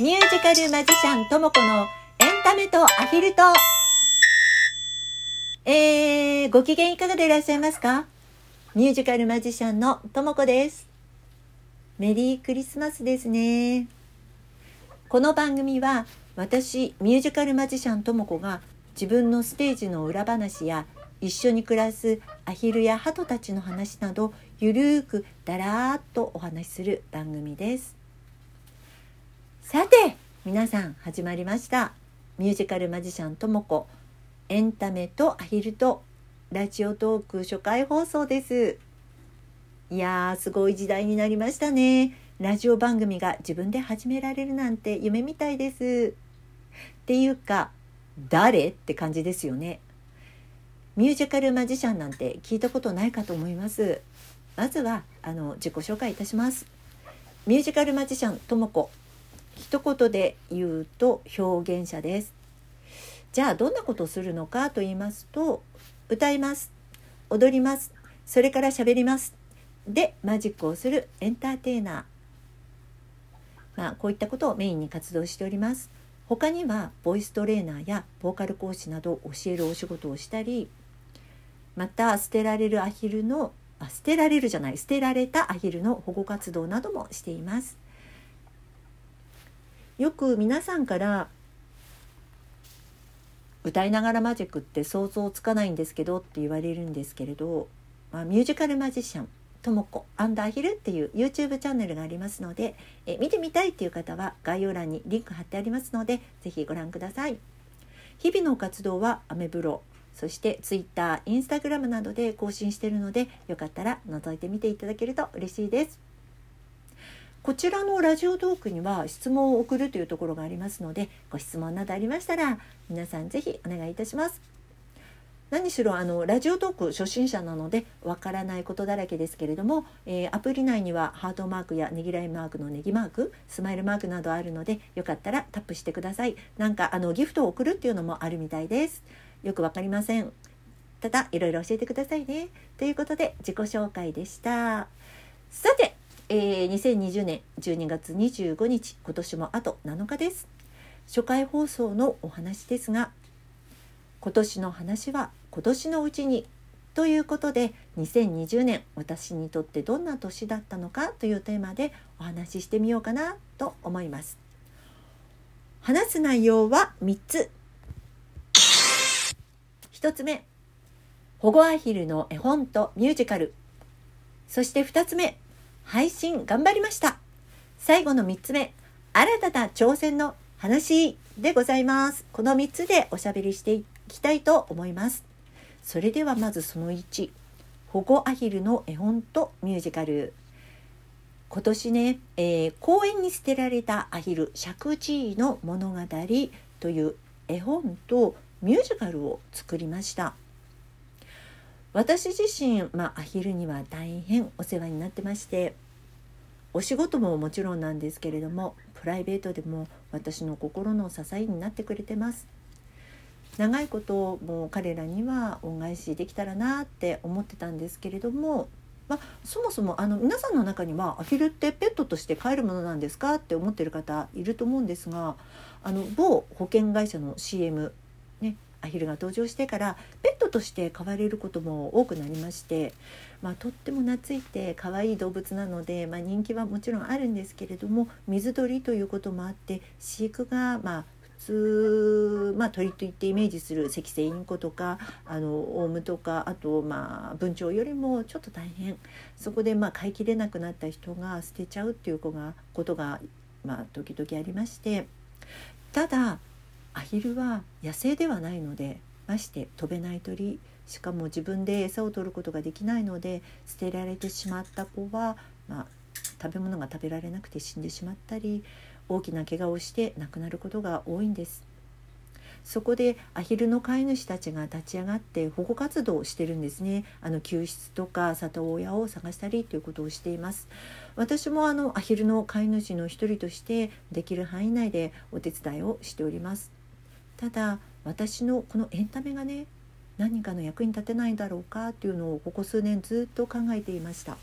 ミュージカルマジシャンともこのエンタメとアヒルとえー、ご機嫌いかがでいらっしゃいますか？ミュージカルマジシャンのともこです。メリークリスマスですね。この番組は私ミュージカルマジシャンともこが自分のステージの裏話や一緒に暮らすアヒルやハトたちの話などゆるーくだらーっとお話しする番組です。さて皆さん始まりました。ミュージカルマジシャンともこエンタメとアヒルとラジオトーク初回放送です。いやーすごい時代になりましたね。ラジオ番組が自分で始められるなんて夢みたいです。っていうか誰って感じですよね。ミュージカルマジシャンなんて聞いたことないかと思います。まずはあの自己紹介いたします。ミュージカルマジシャンともこ一言で言うと表現者です。じゃあどんなことをするのかと言いますと歌います。踊ります。それから喋ります。でマジックをするエンターテイナー。まあこういったことをメインに活動しております。他にはボイストレーナーやボーカル講師など教えるお仕事をしたりまた捨てられるアヒルのあ捨てられるじゃない捨てられたアヒルの保護活動などもしています。よく皆さんから歌いながらマジックって想像つかないんですけどって言われるんですけれど、まあ、ミュージカルマジシャンともこアンダーヒルっていう YouTube チャンネルがありますのでえ見てみたいっていう方は概要欄にリンク貼ってありますので是非ご覧ください。日々の活動はアメブロそして Twitter、Instagram などで更新してるのでよかったら覗いてみていただけると嬉しいです。こちらのラジオトークには質問を送るというところがありますのでご質問などありましたら皆さんぜひお願いいたします。何しろあのラジオトーク初心者なのでわからないことだらけですけれども、えー、アプリ内にはハートマークやねぎらいマークのネギマークスマイルマークなどあるのでよかったらタップしてください。なんかあのギフトを送るっていうのもあるみたいです。よくわかりません。ただいろいろ教えてくださいね。ということで自己紹介でした。さてえー、2020年12月25日今年もあと7日です。初回放送のお話ですが今年の話は今年のうちにということで2020年私にとってどんな年だったのかというテーマでお話ししてみようかなと思います。話す内容は3つ。1つ目保護アヒルの絵本とミュージカル。そして2つ目配信頑張りました。最後の3つ目新たな挑戦の話でございます。この3つでおしゃべりしていきたいと思います。それではまずその1保護アヒルの絵本とミュージカル。今年ね、えー、公園に捨てられたアヒル石神井の物語という絵本とミュージカルを作りました。私自身、まあ、アヒルには大変お世話になってましてお仕事ももちろんなんですけれどもプライベートでも私の心の支えになってくれてます。長いこともう彼らには恩返しできたらなって思ってたんですけれども、まあ、そもそもあの皆さんの中にはアヒルってペットとして飼えるものなんですかって思ってる方いると思うんですがあの某保険会社の CM アヒルが登場してからペットとして飼われることも多くなりまして、まあ、とっても懐いて可愛い動物なので、まあ、人気はもちろんあるんですけれども水鳥ということもあって飼育がまあ普通、まあ、鳥といってイメージする赤星インコとかあのオウムとかあとまあ文鳥よりもちょっと大変。そこでまあ飼いきれなくなった人が捨てちゃうっていう子がことがまあ時々ありまして。ただアヒルは野生ではないのでまして飛べない鳥しかも自分で餌を取ることができないので捨てられてしまった子は、まあ、食べ物が食べられなくて死んでしまったり大きな怪我をして亡くなることが多いんです。そこでアヒルの飼い主たちが立ち上がって保護活動をしてるんですね。あの救出とか里親を探したりということをしています。私もあのアヒルの飼い主の一人としてできる範囲内でお手伝いをしております。ただ私のこのエンタメがね何かの役に立てないんだろうかっていうのをここ数年ずっと考えていました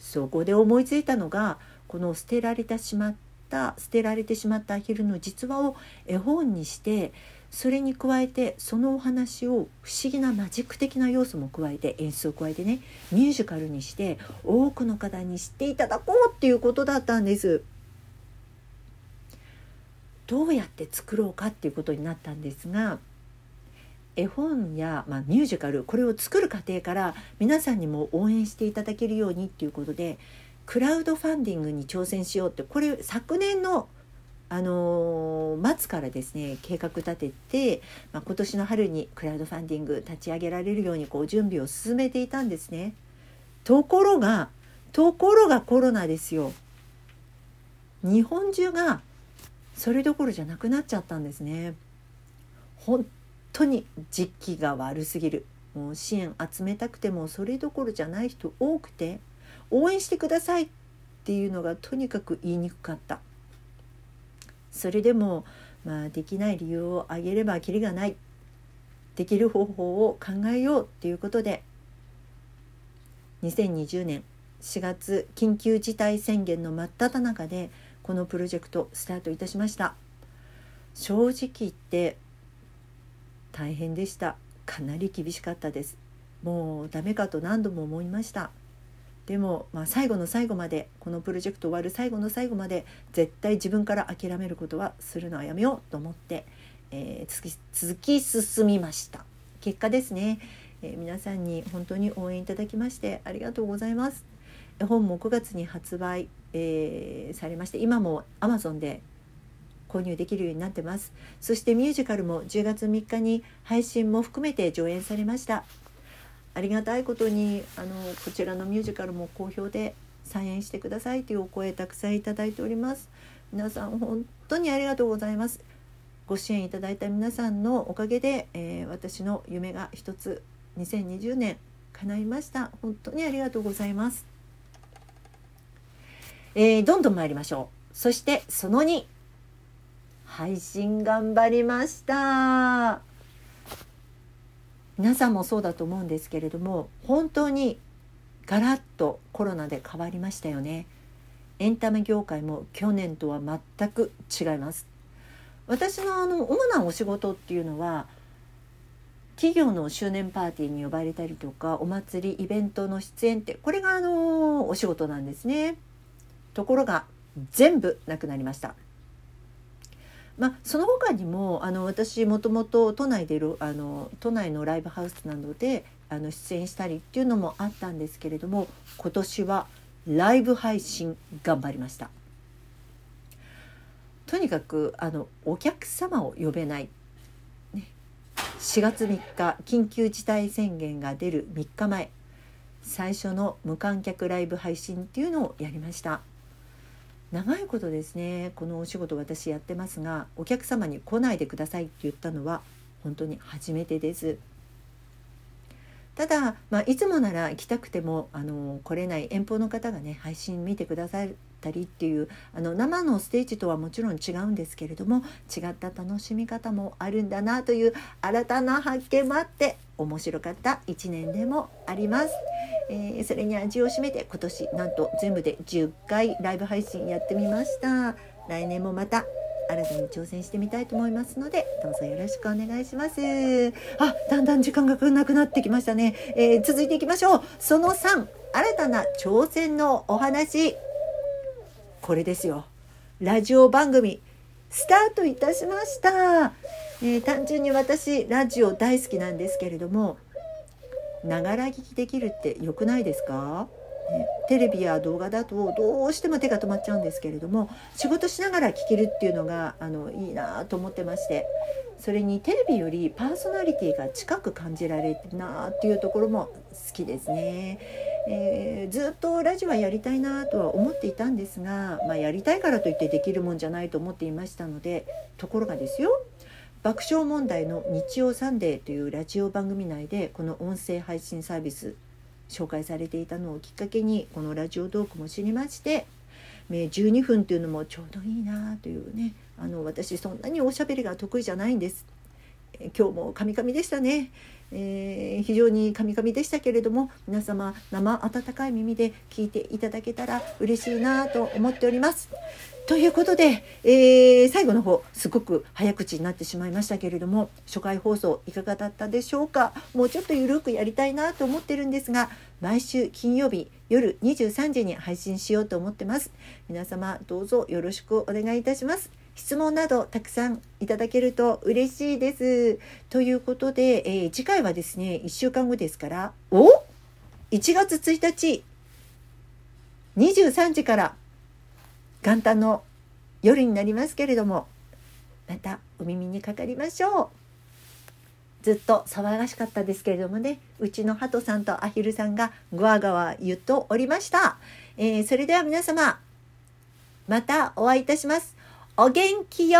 そこで思いついたのがこの捨てられてしまっった捨てられてしまったアヒルの実話を絵本にしてそれに加えてそのお話を不思議なマジック的な要素も加えて演出を加えてねミュージカルにして多くの方に知っていただこうっていうことだったんです。どうやって作ろうかっていうことになったんですが絵本や、まあ、ミュージカルこれを作る過程から皆さんにも応援していただけるようにっていうことでクラウドファンディングに挑戦しようってこれ昨年のあのー、末からですね計画立てて、まあ、今年の春にクラウドファンディング立ち上げられるようにこう準備を進めていたんですね。ところがところがコロナですよ。日本中がそれどころじゃなくなっちゃったんですね。本当に実機が悪すぎる。もう支援集めたくてもそれどころじゃない人多くて応援してくださいっていうのがとにかく言いにくかった。それでもまあできない理由を挙げればきりがない。できる方法を考えようっていうことで2020年4月緊急事態宣言の真っ只中でこのプロジェクトスタートいたしました。正直言って大変でした。かなり厳しかったです。もうダメかと何度も思いました。でも、まあ、最後の最後までこのプロジェクト終わる最後の最後まで絶対自分から諦めることはするのはやめようと思って、えー、続き進みました。結果ですね、えー、皆さんに本当に応援いただきましてありがとうございます。絵本も9月に発売、えー、されまして今も Amazon で購入できるようになってます。そしてミュージカルも10月3日に配信も含めて上演されました。ありがたいことにあのこちらのミュージカルも好評で再演してくださいというお声たくさんいただいております。皆さん本当にありがとうございます。ご支援いただいた皆さんのおかげで、えー、私の夢が一つ2020年叶いました。本当にありがとうございます、えー、どんどん参りましょう。そしてその2配信頑張りました。皆さんもそうだと思うんですけれども本当にガラッとコロナで変わりましたよね。エンタメ業界も去年とは全く違います。私のあの主なお仕事っていうのは企業の周年パーティーに呼ばれたりとかお祭りイベントの出演ってこれがあのお仕事なんですね。ところが全部なくなりましたまあ、その他にもあの私もともと都内であの都内のライブハウスなどであの出演したりっていうのもあったんですけれども今年はライブ配信頑張りました。とにかくあのお客様を呼べない、ね、4月3日緊急事態宣言が出る3日前最初の無観客ライブ配信っていうのをやりました。長いことですねこのお仕事私やってますがお客様に来ないでくださいって言ったのは本当に初めてです。ただ、まあ、いつもなら行きたくてもあの来れない遠方の方がね配信見てくださったりっていうあの生のステージとはもちろん違うんですけれども違った楽しみ方もあるんだなという新たな発見もあって面白かった1年でもあります。えー、それに味を占めて今年なんと全部で10回ライブ配信やってみました来年もまた新たに挑戦してみたいと思いますのでどうぞよろしくお願いします。あだんだん時間がなくなってきましたね、えー、続いていきましょう。その3新たな挑戦のお話。これですよ。ラジオ番組スタートいたしました、えー、単純に私ラジオ大好きなんですけれどもながら聞きできるって良くないですか、テレビや動画だとどうしても手が止まっちゃうんですけれども仕事しながら聞けるっていうのがあのいいなと思ってましてそれにテレビよりパーソナリティが近く感じられてるなっていうところも好きですね。えー、ずっとラジオはやりたいなとは思っていたんですが、まあ、やりたいからといってできるもんじゃないと思っていましたのでところがですよ爆笑問題の日曜サンデーというラジオ番組内でこの音声配信サービス紹介されていたのをきっかけにこのラジオトークも知りまして12分というのもちょうどいいなというねあの私そんなにおしゃべりが得意じゃないんです。今日もカミカミでしたね、えー、非常にカミカミでしたけれども皆様生温かい耳で聞いていただけたら嬉しいなと思っておりますということで、えー、最後の方すごく早口になってしまいましたけれども初回放送いかがだったでしょうか？もうちょっとゆるくやりたいなと思ってるんですが毎週金曜日夜23時に配信しようと思ってます。皆様どうぞよろしくお願いいたします。質問などたくさんいただけると嬉しいです。ということで、えー、次回はですね1週間後ですからお1月1日23時から元旦の夜になりますけれどもまたお耳にかかりましょう。ずっと騒がしかったですけれどもねうちのハトさんとアヒルさんがぐわぐわ言っておりました、えー、それでは皆様またお会いいたします。お元気よ